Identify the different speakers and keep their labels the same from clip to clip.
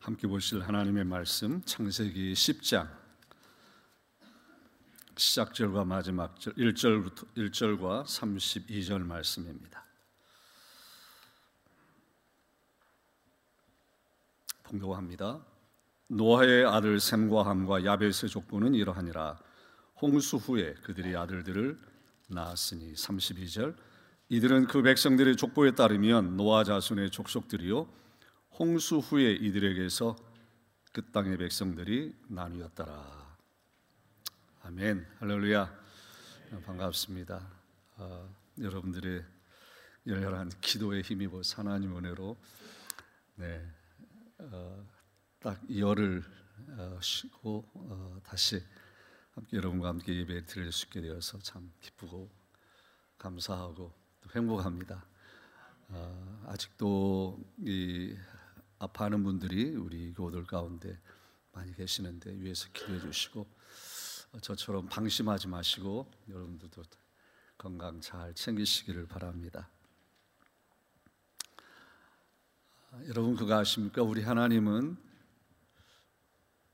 Speaker 1: 함께 보실 하나님의 말씀 창세기 10장 시작절과 마지막 절 1절부터 1절과 32절 말씀입니다. 봉독합니다. 노아의 아들 셈과 함과 야벳의 족보는 이러하니라 홍수 후에 그들이 아들들을 낳았으니 32절 이들은 그 백성들의 족보에 따르면 노아 자손의 족속들이요 홍수 후에 이들에게서 그 땅의 백성들이 나뉘었더라. 아멘. 할렐루야. 반갑습니다. 어, 여러분들의 열렬한 기도에 힘입어 하나님 은혜로 네, 어, 딱 열을 어, 쉬고 어, 다시 함께 여러분과 함께 예배 드릴 수 있게 되어서 참 기쁘고 감사하고 또 행복합니다. 어, 아직도 이 아파하는 분들이 우리 교우들 가운데 많이 계시는데 위에서 기도해 주시고 어, 저처럼 방심하지 마시고 여러분들도 건강 잘 챙기시기를 바랍니다. 아, 여러분 그거 아십니까? 우리 하나님은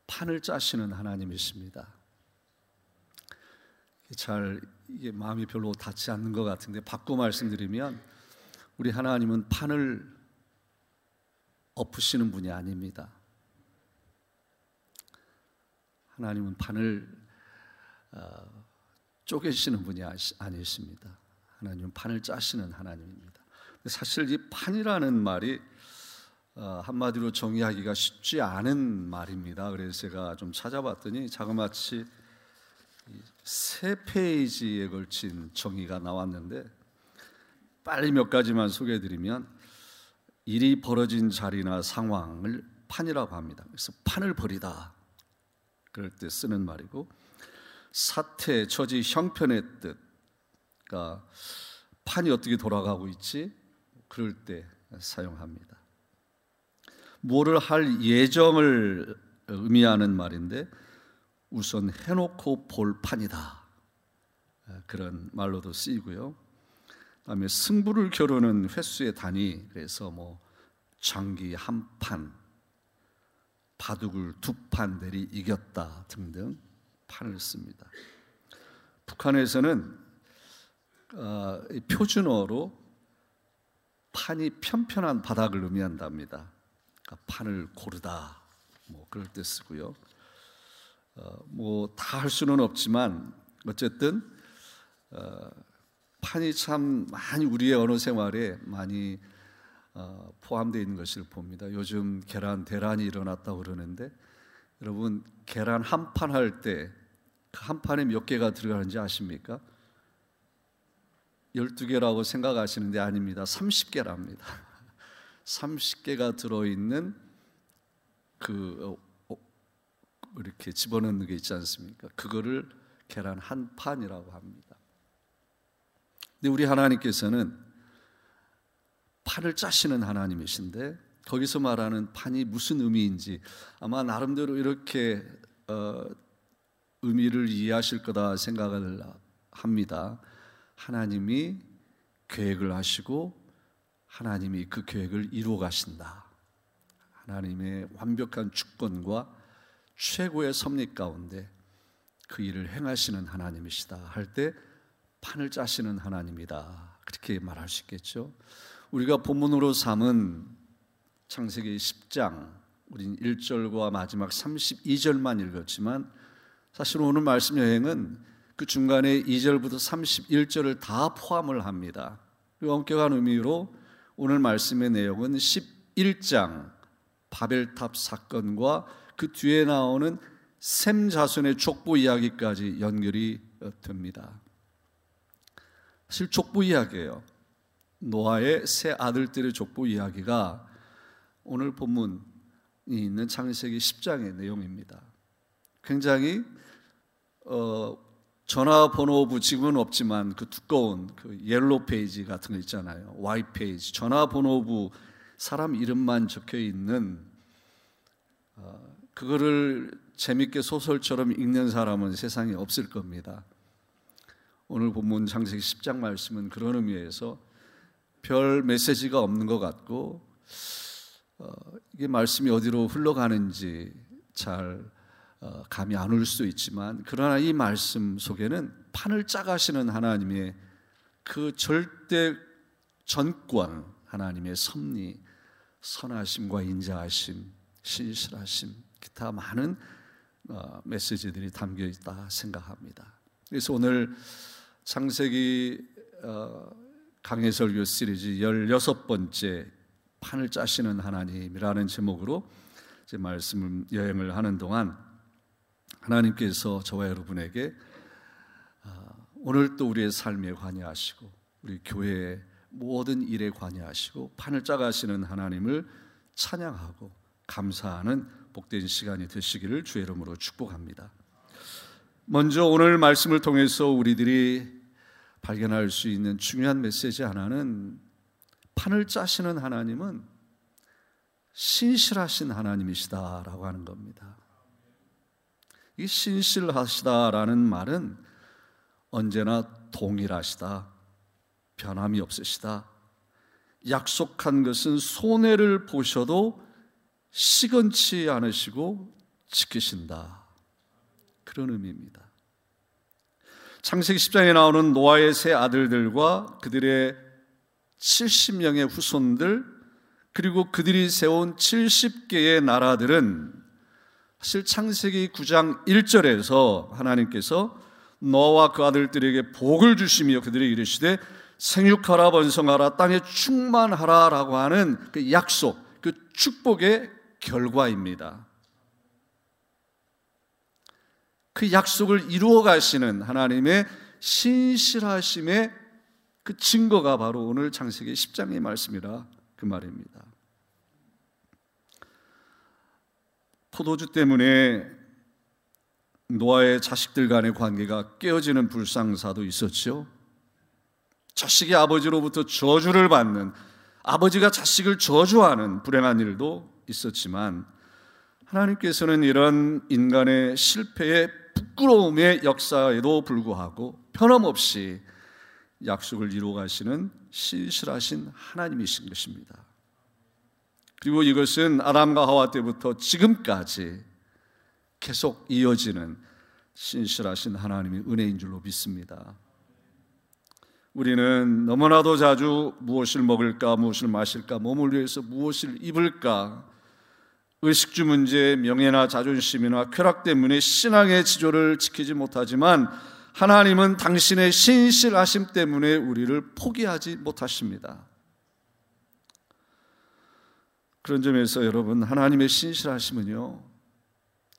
Speaker 1: 판을 짜시는 하나님이십니다. 잘 이게 마음이 별로 닿지 않는 것 같은데 바꿔 말씀드리면 우리 하나님은 판을 엎으시는 분이 아닙니다. 하나님은 판을 어, 쪼개시는 분이 아니십니다. 하나님은 판을 짜시는 하나님입니다. 사실 이 판이라는 말이 어, 한마디로 정의하기가 쉽지 않은 말입니다. 그래서 제가 좀 찾아봤더니 자그마치 세 페이지에 걸친 정의가 나왔는데 빨리 몇 가지만 소개해드리면 일이 벌어진 자리나 상황을 판이라고 합니다. 그래서 판을 버리다. 그럴 때 쓰는 말이고 사태, 처지, 형편의 뜻. 그러니까 판이 어떻게 돌아가고 있지? 그럴 때 사용합니다. 뭐를 할 예정을 의미하는 말인데 우선 해놓고 볼 판이다. 그런 말로도 쓰이고요. 그다음에 승부를 겨루는 횟수의 단위 그래서 뭐 장기 한 판, 바둑을 두 판 내리 이겼다 등등 판을 씁니다. 북한에서는 어, 표준어로 판이 편편한 바닥을 의미한답니다. 그러니까 판을 고르다 뭐 그럴 때 쓰고요. 어, 뭐다 할 수는 없지만 어쨌든 어, 판이 참 많이 우리의 언어 생활에 많이 어, 포함되어 있는 것을 봅니다. 요즘 계란 대란이 일어났다고 그러는데 여러분 계란 한 판 할때그한 판에 몇 개가 들어가는지 아십니까? 12개라고 생각하시는데 아닙니다. 30개랍니다. 30개가 들어 있는 그 어, 이렇게 집어넣는 게 있지 않습니까? 그거를 계란 한 판이라고 합니다. 근데 우리 하나님께서는 판을 짜시는 하나님이신데 거기서 말하는 판이 무슨 의미인지 아마 나름대로 이렇게 어, 의미를 이해하실 거다 생각을 합니다. 하나님이 계획을 하시고 하나님이 그 계획을 이루어 가신다. 하나님의 완벽한 주권과 최고의 섭리 가운데 그 일을 행하시는 하나님이시다 할 때 판을 짜시는 하나님이다. 그렇게 말할 수 있겠죠. 우리가 본문으로 삼은 창세기 10장 우린 1절과 마지막 32절만 읽었지만 사실 오늘 말씀 여행은 그 중간에 2절부터 31절을 다 포함을 합니다. 그 엄격한 의미로 오늘 말씀의 내용은 11장 바벨탑 사건과 그 뒤에 나오는 셈 자손의 족보 이야기까지 연결이 됩니다. 사실 족보 이야기예요. 노아의 세 아들들의 족보 이야기가 오늘 본문이 있는 창세기 10장의 내용입니다. 굉장히 어, 전화번호부 지금은 없지만 그 두꺼운 그 yellow page 같은 거 있잖아요. 와이 페이지 전화번호부 사람 이름만 적혀 있는 어, 그거를 재밌게 소설처럼 읽는 사람은 세상에 없을 겁니다. 오늘 본문 창세기 10장 말씀은 그런 의미에서 별 메시지가 없는 것 같고 어, 이게 말씀이 어디로 흘러가는지 잘 어, 감이 안 올 수 있지만 그러나 이 말씀 속에는 판을 짜가시는 하나님의 그 절대 전권 하나님의 섭리 선하심과 인자하심 신실하심 기타 많은 어, 메시지들이 담겨 있다 생각합니다. 그래서 오늘 창세기 어, 강해설교 시리즈 16번째 판을 짜시는 하나님이라는 제목으로 제 말씀 여행을 하는 동안 하나님께서 저와 여러분에게 어, 오늘 또 우리의 삶에 관여하시고 우리 교회의 모든 일에 관여하시고 판을 짜가시는 하나님을 찬양하고 감사하는 복된 시간이 되시기를 주의 이름으로 축복합니다. 먼저 오늘 말씀을 통해서 우리들이 발견할 수 있는 중요한 메시지 하나는 판을 짜시는 하나님은 신실하신 하나님이시다라고 하는 겁니다. 이 신실하시다라는 말은 언제나 동일하시다, 변함이 없으시다, 약속한 것은 손해를 보셔도 시건치 않으시고 지키신다. 그런 의미입니다. 창세기 10장에 나오는 노아의 세 아들들과 그들의 70명의 후손들 그리고 그들이 세운 70개의 나라들은 사실 창세기 9장 1절에서 하나님께서 노아와 그 아들들에게 복을 주시며 그들에게 이르시되 생육하라 번성하라 땅에 충만하라라고 하는 그 약속, 그 축복의 결과입니다. 그 약속을 이루어 가시는 하나님의 신실하심의 그 증거가 바로 오늘 창세기 10장의 말씀이라 그 말입니다. 포도주 때문에 노아의 자식들 간의 관계가 깨어지는 불상사도 있었죠. 자식이 아버지로부터 저주를 받는 아버지가 자식을 저주하는 불행한 일도 있었지만 하나님께서는 이런 인간의 실패의 부끄러움의 역사에도 불구하고 변함없이 약속을 이루어 가시는 신실하신 하나님이신 것입니다. 그리고 이것은 아담과 하와 때부터 지금까지 계속 이어지는 신실하신 하나님의 은혜인 줄로 믿습니다. 우리는 너무나도 자주 무엇을 먹을까, 무엇을 마실까, 몸을 위해서 무엇을 입을까, 의식주 문제, 명예나 자존심이나 쾌락 때문에 신앙의 지조를 지키지 못하지만 하나님은 당신의 신실하심 때문에 우리를 포기하지 못하십니다. 그런 점에서 여러분, 하나님의 신실하심은요,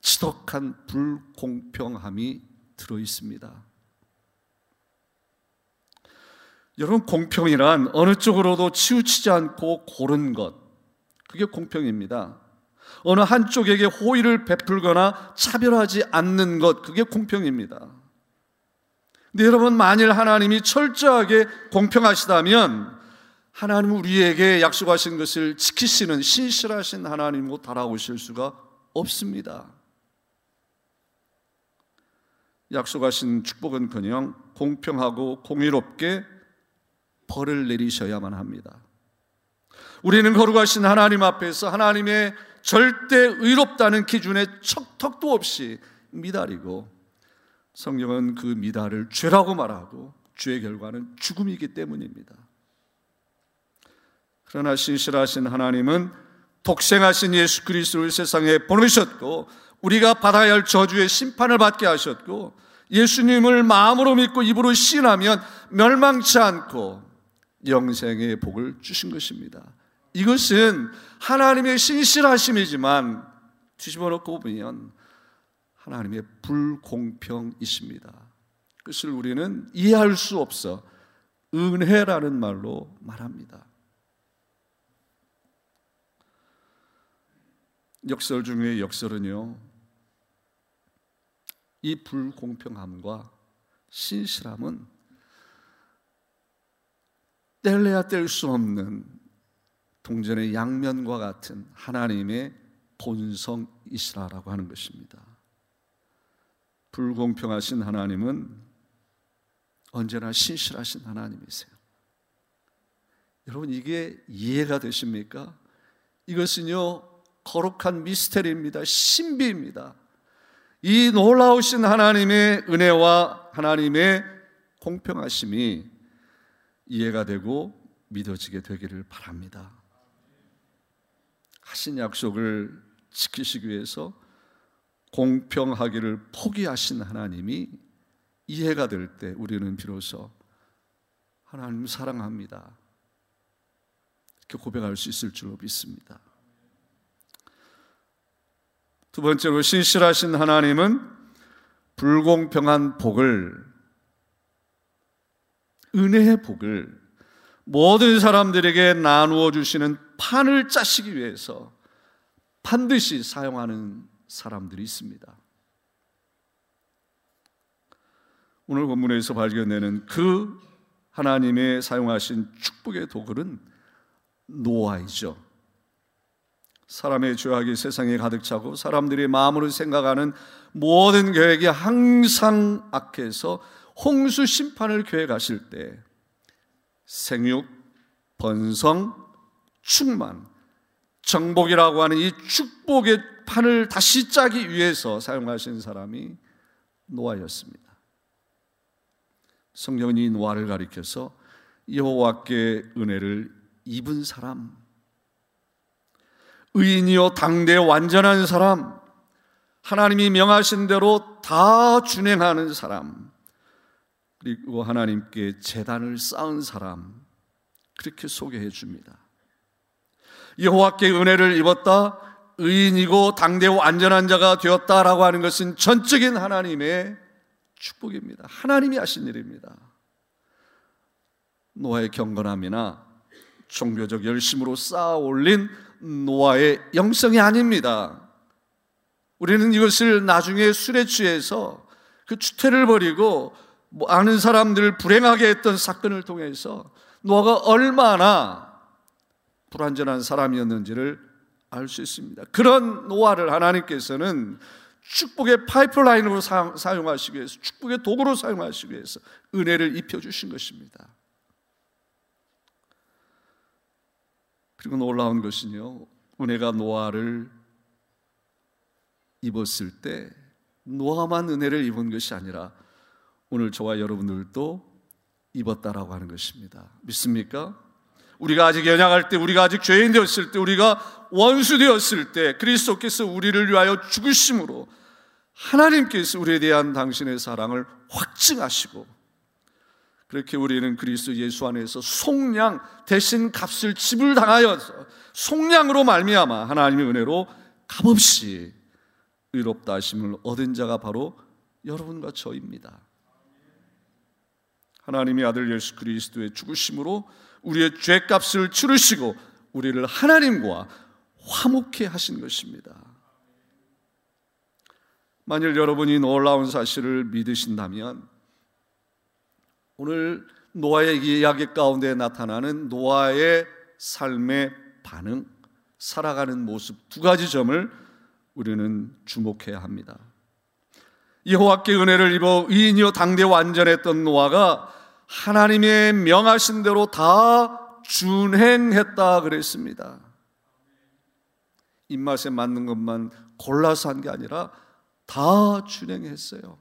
Speaker 1: 지독한 불공평함이 들어 있습니다. 여러분, 공평이란 어느 쪽으로도 치우치지 않고 고른 것. 그게 공평입니다. 어느 한쪽에게 호의를 베풀거나 차별하지 않는 것. 그게 공평입니다. 근데 여러분, 만일 하나님이 철저하게 공평하시다면 하나님 우리에게 약속하신 것을 지키시는 신실하신 하나님으로 달아오실 수가 없습니다. 약속하신 축복은 그냥 공평하고 공의롭게 벌을 내리셔야만 합니다. 우리는 거룩하신 하나님 앞에서 하나님의 절대 의롭다는 기준에 척턱도 없이 미달이고 성경은 그 미달을 죄라고 말하고 죄의 결과는 죽음이기 때문입니다. 그러나 신실하신 하나님은 독생하신 예수 그리스도를 세상에 보내셨고 우리가 받아야 할 저주의 심판을 받게 하셨고 예수님을 마음으로 믿고 입으로 신하면 멸망치 않고 영생의 복을 주신 것입니다. 이것은 하나님의 신실하심이지만 뒤집어 놓고 보면 하나님의 불공평이십니다. 그것을 우리는 이해할 수 없어 은혜라는 말로 말합니다. 역설 중에 역설은요, 이 불공평함과 신실함은 뗄래야 뗄 수 없는 동전의 양면과 같은 하나님의 본성이시라라고 하는 것입니다. 불공평하신 하나님은 언제나 신실하신 하나님이세요. 여러분 이게 이해가 되십니까? 이것은요, 거룩한 미스테리입니다. 신비입니다. 이 놀라우신 하나님의 은혜와 하나님의 공평하심이 이해가 되고 믿어지게 되기를 바랍니다. 하신 약속을 지키시기 위해서 공평하기를 포기하신 하나님이 이해가 될 때 우리는 비로소 하나님 사랑합니다. 이렇게 고백할 수 있을 줄로 믿습니다. 두 번째로 신실하신 하나님은 불공평한 복을 은혜의 복을 모든 사람들에게 나누어 주시는 판을 짜시기 위해서 반드시 사용하는 사람들이 있습니다. 오늘 본문에서 발견되는 그 하나님의 사용하신 축복의 도구는 노아이죠. 사람의 죄악이 세상에 가득 차고 사람들이 마음으로 생각하는 모든 계획이 항상 악해서 홍수 심판을 계획하실 때 생육, 번성, 충만, 정복이라고 하는 이 축복의 판을 다시 짜기 위해서 사용하신 사람이 노아였습니다. 성경은 이 노아를 가리켜서 여호와께 은혜를 입은 사람, 의인이요 당대 완전한 사람, 하나님이 명하신 대로 다 준행하는 사람, 그리고 하나님께 재단을 쌓은 사람, 그렇게 소개해 줍니다. 여호와께 은혜를 입었다, 의인이고 당대 완전한 자가 되었다라고 하는 것은 전적인 하나님의 축복입니다. 하나님이 하신 일입니다. 노아의 경건함이나 종교적 열심으로 쌓아 올린 노아의 영성이 아닙니다. 우리는 이것을 나중에 술에 취해서 그 주태를 버리고 뭐 아는 사람들을 불행하게 했던 사건을 통해서 노아가 얼마나 불완전한 사람이었는지를 알 수 있습니다. 그런 노아를 하나님께서는 축복의 파이프라인으로 사용하시기 위해서 축복의 도구로 사용하시기 위해서 은혜를 입혀 주신 것입니다. 그리고 놀라운 것은요, 은혜가 노아를 입었을 때 노아만 은혜를 입은 것이 아니라 오늘 저와 여러분들도 입었다라고 하는 것입니다. 믿습니까? 우리가 아직 연약할 때, 우리가 아직 죄인 되었을 때, 우리가 원수 되었을 때 그리스도께서 우리를 위하여 죽으심으로 하나님께서 우리에 대한 당신의 사랑을 확증하시고 그렇게 우리는 그리스도 예수 안에서 속량 대신 값을 지불 당하여서 속량으로 말미암아 하나님의 은혜로 값없이 의롭다 하심을 얻은 자가 바로 여러분과 저입니다. 하나님의 아들 예수 그리스도의 죽으심으로 우리의 죄값을 치르시고 우리를 하나님과 화목해 하신 것입니다. 만일 여러분이 놀라운 사실을 믿으신다면 오늘 노아의 이야기 가운데 나타나는 노아의 삶의 반응, 살아가는 모습 두 가지 점을 우리는 주목해야 합니다. 여호와께 은혜를 입어 의인이요 당대 완전했던 노아가 하나님의 명하신 대로 다 준행했다 그랬습니다. 입맛에 맞는 것만 골라서 한 게 아니라 다 준행했어요.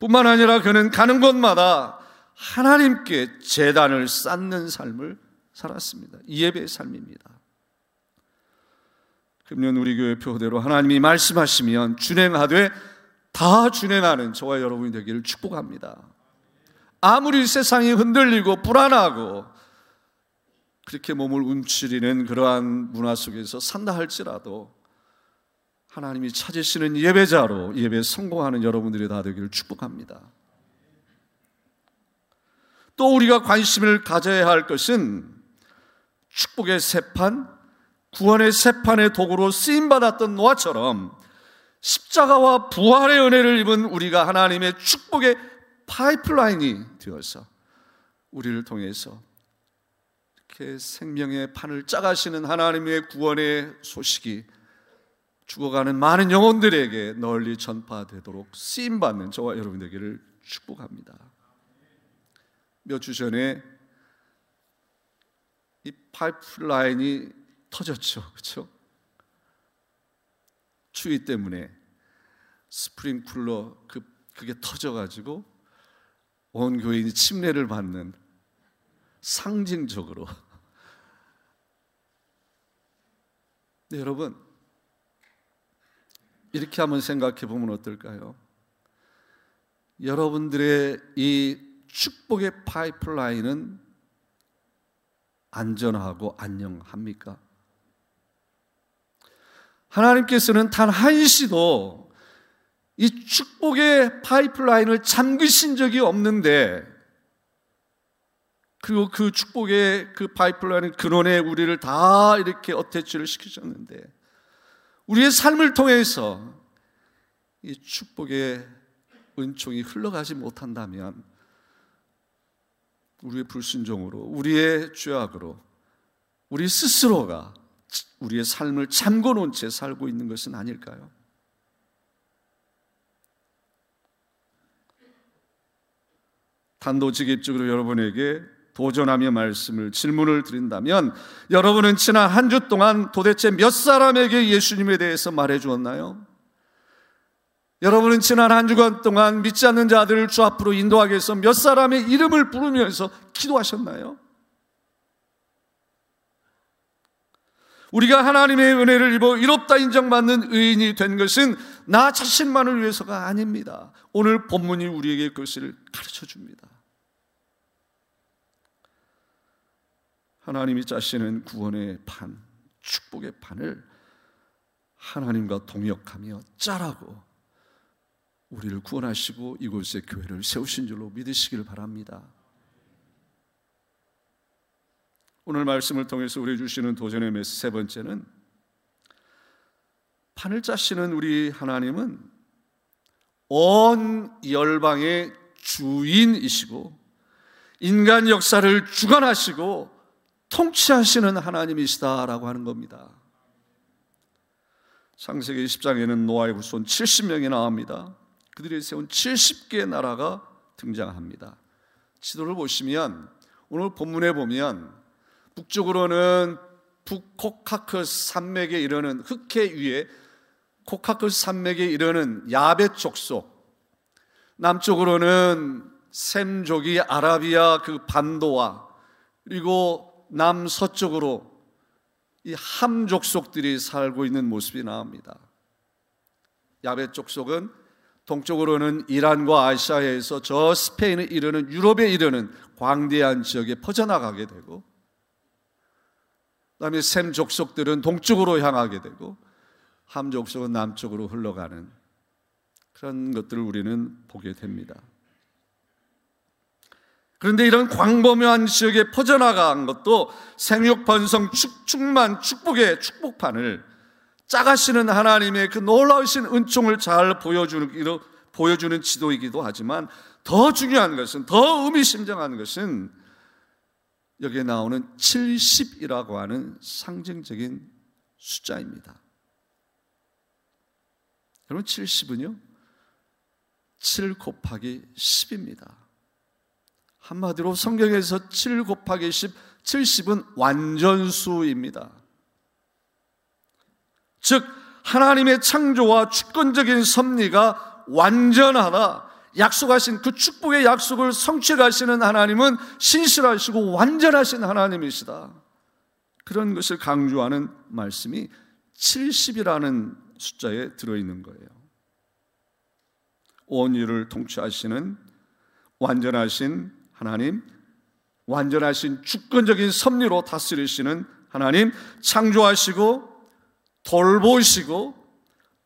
Speaker 1: 뿐만 아니라 그는 가는 곳마다 하나님께 재단을 쌓는 삶을 살았습니다. 예배의 삶입니다. 그러면 우리 교회 표대로 하나님이 말씀하시면 준행하되 다 준행하는 저와 여러분이 되기를 축복합니다. 아무리 세상이 흔들리고 불안하고 그렇게 몸을 움츠리는 그러한 문화 속에서 산다 할지라도 하나님이 찾으시는 예배자로 예배 성공하는 여러분들이 다 되기를 축복합니다. 또 우리가 관심을 가져야 할 것은 축복의 세판, 구원의 세판의 도구로 쓰임 받았던 노아처럼 십자가와 부활의 은혜를 입은 우리가 하나님의 축복의 파이프라인이 되어서 우리를 통해서 이렇게 생명의 판을 짜가시는 하나님의 구원의 소식이 죽어가는 많은 영혼들에게 널리 전파되도록 쓰임 받는 저와 여러분 되기를 축복합니다. 몇 주 전에 이 파이프라인이 터졌죠. 그렇죠? 추위 때문에 스프링쿨러 그 그게 터져 가지고 온 교인이 침례를 받는 상징적으로 네, 여러분 이렇게 한번 생각해 보면 어떨까요? 여러분들의 이 축복의 파이프라인은 안전하고 안녕합니까? 하나님께서는 단 한시도 이 축복의 파이프라인을 잠그신 적이 없는데 그리고 그 축복의 그 파이프라인 근원에 우리를 다 이렇게 어태치를 시키셨는데 우리의 삶을 통해서 이 축복의 은총이 흘러가지 못한다면 우리의 불순종으로 우리의 죄악으로 우리 스스로가 우리의 삶을 잠궈 놓은 채 살고 있는 것은 아닐까요? 단도직입적으로 여러분에게 도전하며 말씀을 질문을 드린다면 여러분은 지난 한 주 동안 도대체 몇 사람에게 예수님에 대해서 말해 주었나요? 여러분은 지난 한 주간 동안 믿지 않는 자들을 주 앞으로 인도하기 위해서 몇 사람의 이름을 부르면서 기도하셨나요? 우리가 하나님의 은혜를 입어 이롭다 인정받는 의인이 된 것은 나 자신만을 위해서가 아닙니다. 오늘 본문이 우리에게 그것을 가르쳐 줍니다. 하나님이 짜시는 구원의 판, 축복의 판을 하나님과 동역하며 짜라고 우리를 구원하시고 이곳에 교회를 세우신 줄로 믿으시길 바랍니다. 오늘 말씀을 통해서 우리 주시는 도전의 메시 세 번째는 판을 짜시는 우리 하나님은 온 열방의 주인이시고 인간 역사를 주관하시고 통치하시는 하나님이시다라고 하는 겁니다. 창세기 20장에는 노아의 후손 70명이 나옵니다. 그들이 세운 70개의 나라가 등장합니다. 지도를 보시면 오늘 본문에 보면 북쪽으로는 북코카크스 산맥에 이르는 흑해 위에 코카크스 산맥에 이르는 야베 족속 남쪽으로는 셈족이 아라비아 그 반도와 그리고 남서쪽으로 이 함족속들이 살고 있는 모습이 나옵니다. 야베 족속은 동쪽으로는 이란과 아시아에서 저 스페인에 이르는 유럽에 이르는 광대한 지역에 퍼져나가게 되고 그다음에 셈 족속들은 동쪽으로 향하게 되고 함 족속은 남쪽으로 흘러가는 그런 것들을 우리는 보게 됩니다. 그런데 이런 광범위한 지역에 퍼져나간 것도 생육 번성 축, 충만 축복의 축복판을 짜가시는 하나님의 그 놀라우신 은총을 잘 보여주는, 보여주는 지도이기도 하지만 더 중요한 것은, 더 의미심장한 것은 여기에 나오는 70이라고 하는 상징적인 숫자입니다. 여러분, 70은요, 7 곱하기 10입니다. 한마디로 성경에서 7 곱하기 10, 70은 완전수입니다. 즉, 하나님의 창조와 주권적인 섭리가 완전하다. 약속하신 그 축복의 약속을 성취해 가시는 하나님은 신실하시고 완전하신 하나님이시다. 그런 것을 강조하는 말씀이 70이라는 숫자에 들어있는 거예요. 온 일을 통치하시는 완전하신 하나님, 완전하신 주권적인 섭리로 다스리시는 하나님, 창조하시고 돌보시고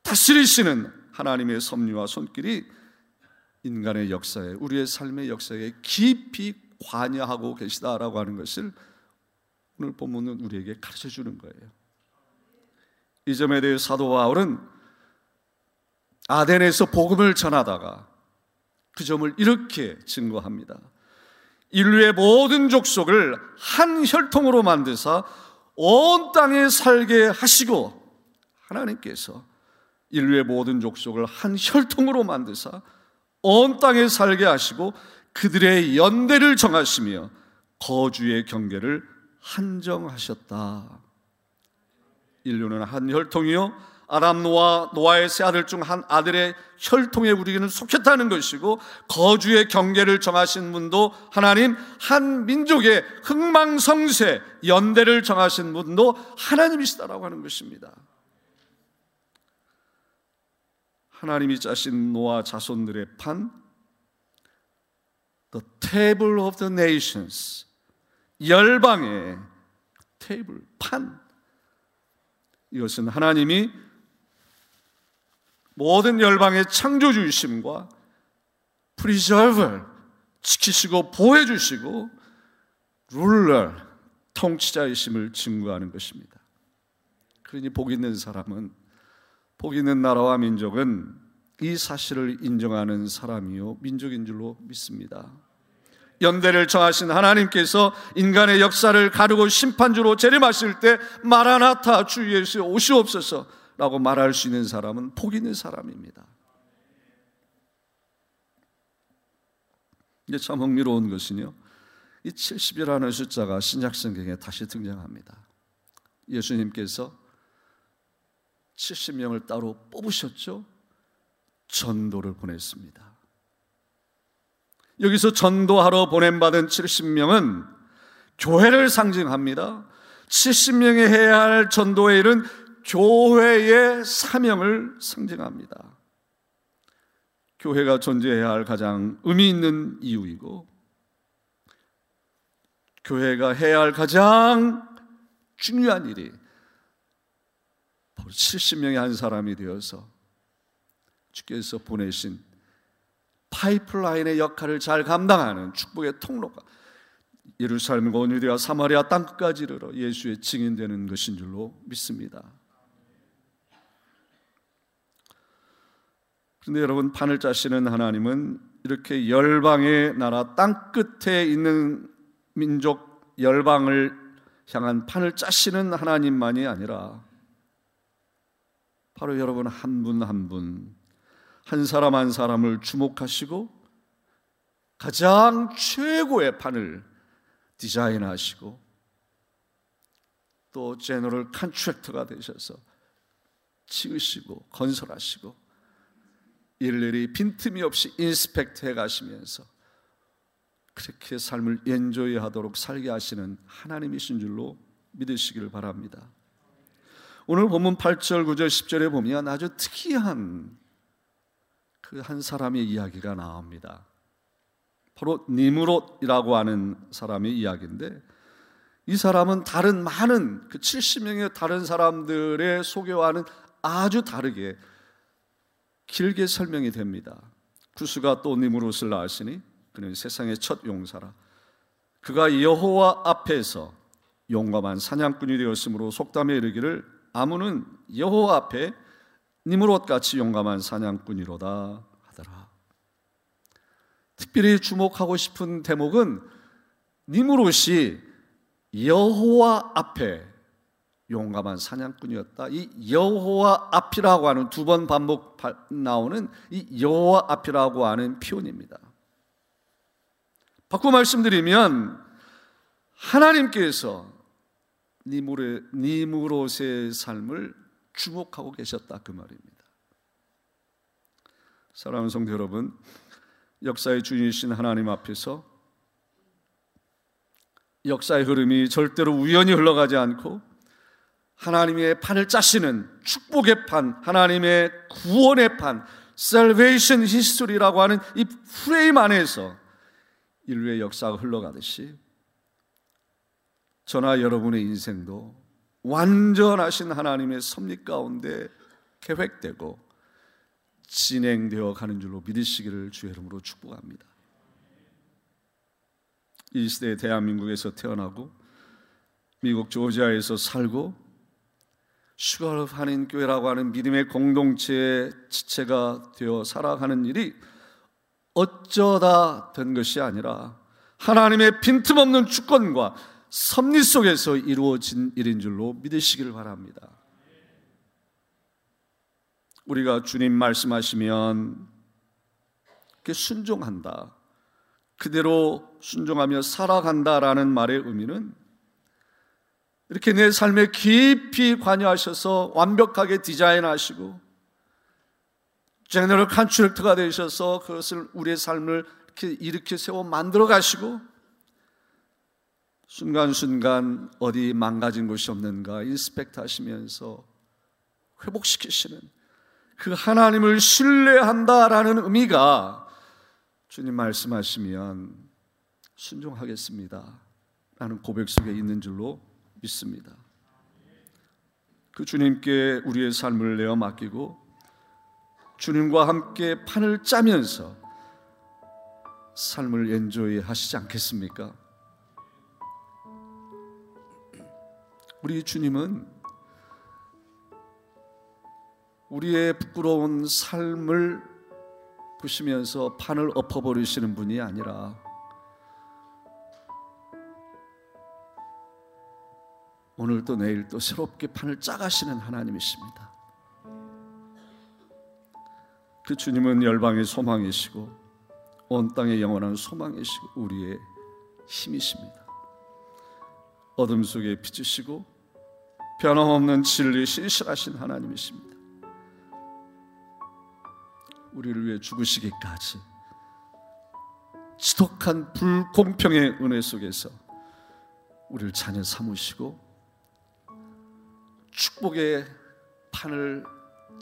Speaker 1: 다스리시는 하나님의 섭리와 손길이 인간의 역사에, 우리의 삶의 역사에 깊이 관여하고 계시다라고 하는 것을 오늘 본문은 우리에게 가르쳐 주는 거예요. 이 점에 대해 사도 바울은 아덴에서 복음을 전하다가 그 점을 이렇게 증거합니다. 인류의 모든 족속을 한 혈통으로 만드사 온 땅에 살게 하시고 하나님께서 인류의 모든 족속을 한 혈통으로 만드사 온 땅에 살게 하시고 그들의 연대를 정하시며 거주의 경계를 한정하셨다. 인류는 한 혈통이요 아담 노아 노아의 세 아들 중 한 아들의 혈통에 우리는 속했다는 것이고 거주의 경계를 정하신 분도 하나님 한 민족의 흥망성쇠 연대를 정하신 분도 하나님이시다라고 하는 것입니다. 하나님이 짜신 노아 자손들의 판 The table of the nations 열방의 테이블 판 이것은 하나님이 모든 열방의 창조주이심과 preserver 지키시고 보호해 주시고 ruler 통치자이심을 증거하는 것입니다. 그러니 복 있는 사람은 복 있는 나라와 민족은 이 사실을 인정하는 사람이요 민족인 줄로 믿습니다. 연대를 정하신 하나님께서 인간의 역사를 가르고 심판주로 재림하실 때 마라나타 주 예수 오시옵소서 라고 말할 수 있는 사람은 복 있는 사람입니다. 이게 참 흥미로운 것은요. 이 70이라는 숫자가 신약 성경에 다시 등장합니다. 예수님께서 70명을 따로 뽑으셨죠. 전도를 보냈습니다. 여기서 전도하러 보냄받은 70명은 교회를 상징합니다. 70명이 해야 할 전도의 일은 교회의 사명을 상징합니다. 교회가 존재해야 할 가장 의미 있는 이유이고, 교회가 해야 할 가장 중요한 일이 70명의 한 사람이 되어서 주께서 보내신 파이프라인의 역할을 잘 감당하는 축복의 통로가 예루살렘과 온유대와 사마리아 땅끝까지 이르러 예수의 증인되는 것인 줄로 믿습니다. 그런데 여러분 판을 짜시는 하나님은 이렇게 열방의 나라 땅 끝에 있는 민족 열방을 향한 판을 짜시는 하나님만이 아니라 바로 여러분 한 분 한 분, 한 사람 한 사람을 주목하시고 가장 최고의 판을 디자인하시고 또 general contractor가 되셔서 지으시고 건설하시고 일일이 빈틈이 없이 inspect 해 가시면서 그렇게 삶을 엔조이 하도록 살게 하시는 하나님이신 줄로 믿으시기를 바랍니다. 오늘 본문 8절, 9절, 10절에 보면 아주 특이한 그 한 사람의 이야기가 나옵니다. 바로 니무롯이라고 하는 사람의 이야기인데 이 사람은 다른 많은 그 70명의 다른 사람들의 소개와는 아주 다르게 길게 설명이 됩니다. 구수가 또 니무롯을 낳으시니 그는 세상의 첫 용사라. 그가 여호와 앞에서 용감한 사냥꾼이 되었으므로 속담에 이르기를 아무는 여호와 앞에 니무롯 같이 용감한 사냥꾼이로다 하더라. 특별히 주목하고 싶은 대목은 니무롯이 여호와 앞에 용감한 사냥꾼이었다. 이 여호와 앞이라고 하는 두 번 반복 나오는 이 여호와 앞이라고 하는 표현입니다. 바꿔 말씀드리면 하나님께서 니무롯의 삶을 주목하고 계셨다 그 말입니다. 사랑하는 성도 여러분, 역사의 주인이신 하나님 앞에서 역사의 흐름이 절대로 우연히 흘러가지 않고 하나님의 판을 짜시는 축복의 판, 하나님의 구원의 판, salvation history라고 하는 이 프레임 안에서 인류의 역사가 흘러가듯이 저나 여러분의 인생도 완전하신 하나님의 섭리 가운데 계획되고 진행되어 가는 줄로 믿으시기를 주의 이름으로 축복합니다. 이 시대 대한민국에서 태어나고 미국 조지아에서 살고 슈가르 한인 교회라고 하는 믿음의 공동체의 지체가 되어 살아가는 일이 어쩌다 된 것이 아니라 하나님의 빈틈없는 주권과 섭리 속에서 이루어진 일인 줄로 믿으시기를 바랍니다. 우리가 주님 말씀하시면 순종한다. 그대로 순종하며 살아간다라는 말의 의미는 이렇게 내 삶에 깊이 관여하셔서 완벽하게 디자인하시고 general contractor가 되셔서 그것을 우리의 삶을 이렇게 일으켜 세워 만들어 가시고 순간순간 어디 망가진 곳이 없는가 inspect 하시면서 회복시키시는 그 하나님을 신뢰한다라는 의미가 주님 말씀하시면 순종하겠습니다. 라는 고백 속에 있는 줄로 믿습니다. 그 주님께 우리의 삶을 내어 맡기고 주님과 함께 판을 짜면서 삶을 엔조이 하시지 않겠습니까? 우리 주님은 우리의 부끄러운 삶을 보시면서 판을 엎어버리시는 분이 아니라 오늘도 내일도 새롭게 판을 짜가시는 하나님이십니다. 그 주님은 열방의 소망이시고 온 땅의 영원한 소망이시고 우리의 힘이십니다. 어둠 속에 비추시고 변함없는 진리 신실하신 하나님이십니다. 우리를 위해 죽으시기까지 지독한 불공평의 은혜 속에서 우리를 자녀 삼으시고 축복의 판을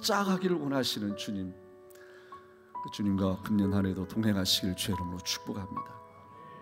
Speaker 1: 짜가기를 원하시는 주님 그 주님과 금년 한 해도 동행하시길 주의 이름으로 축복합니다.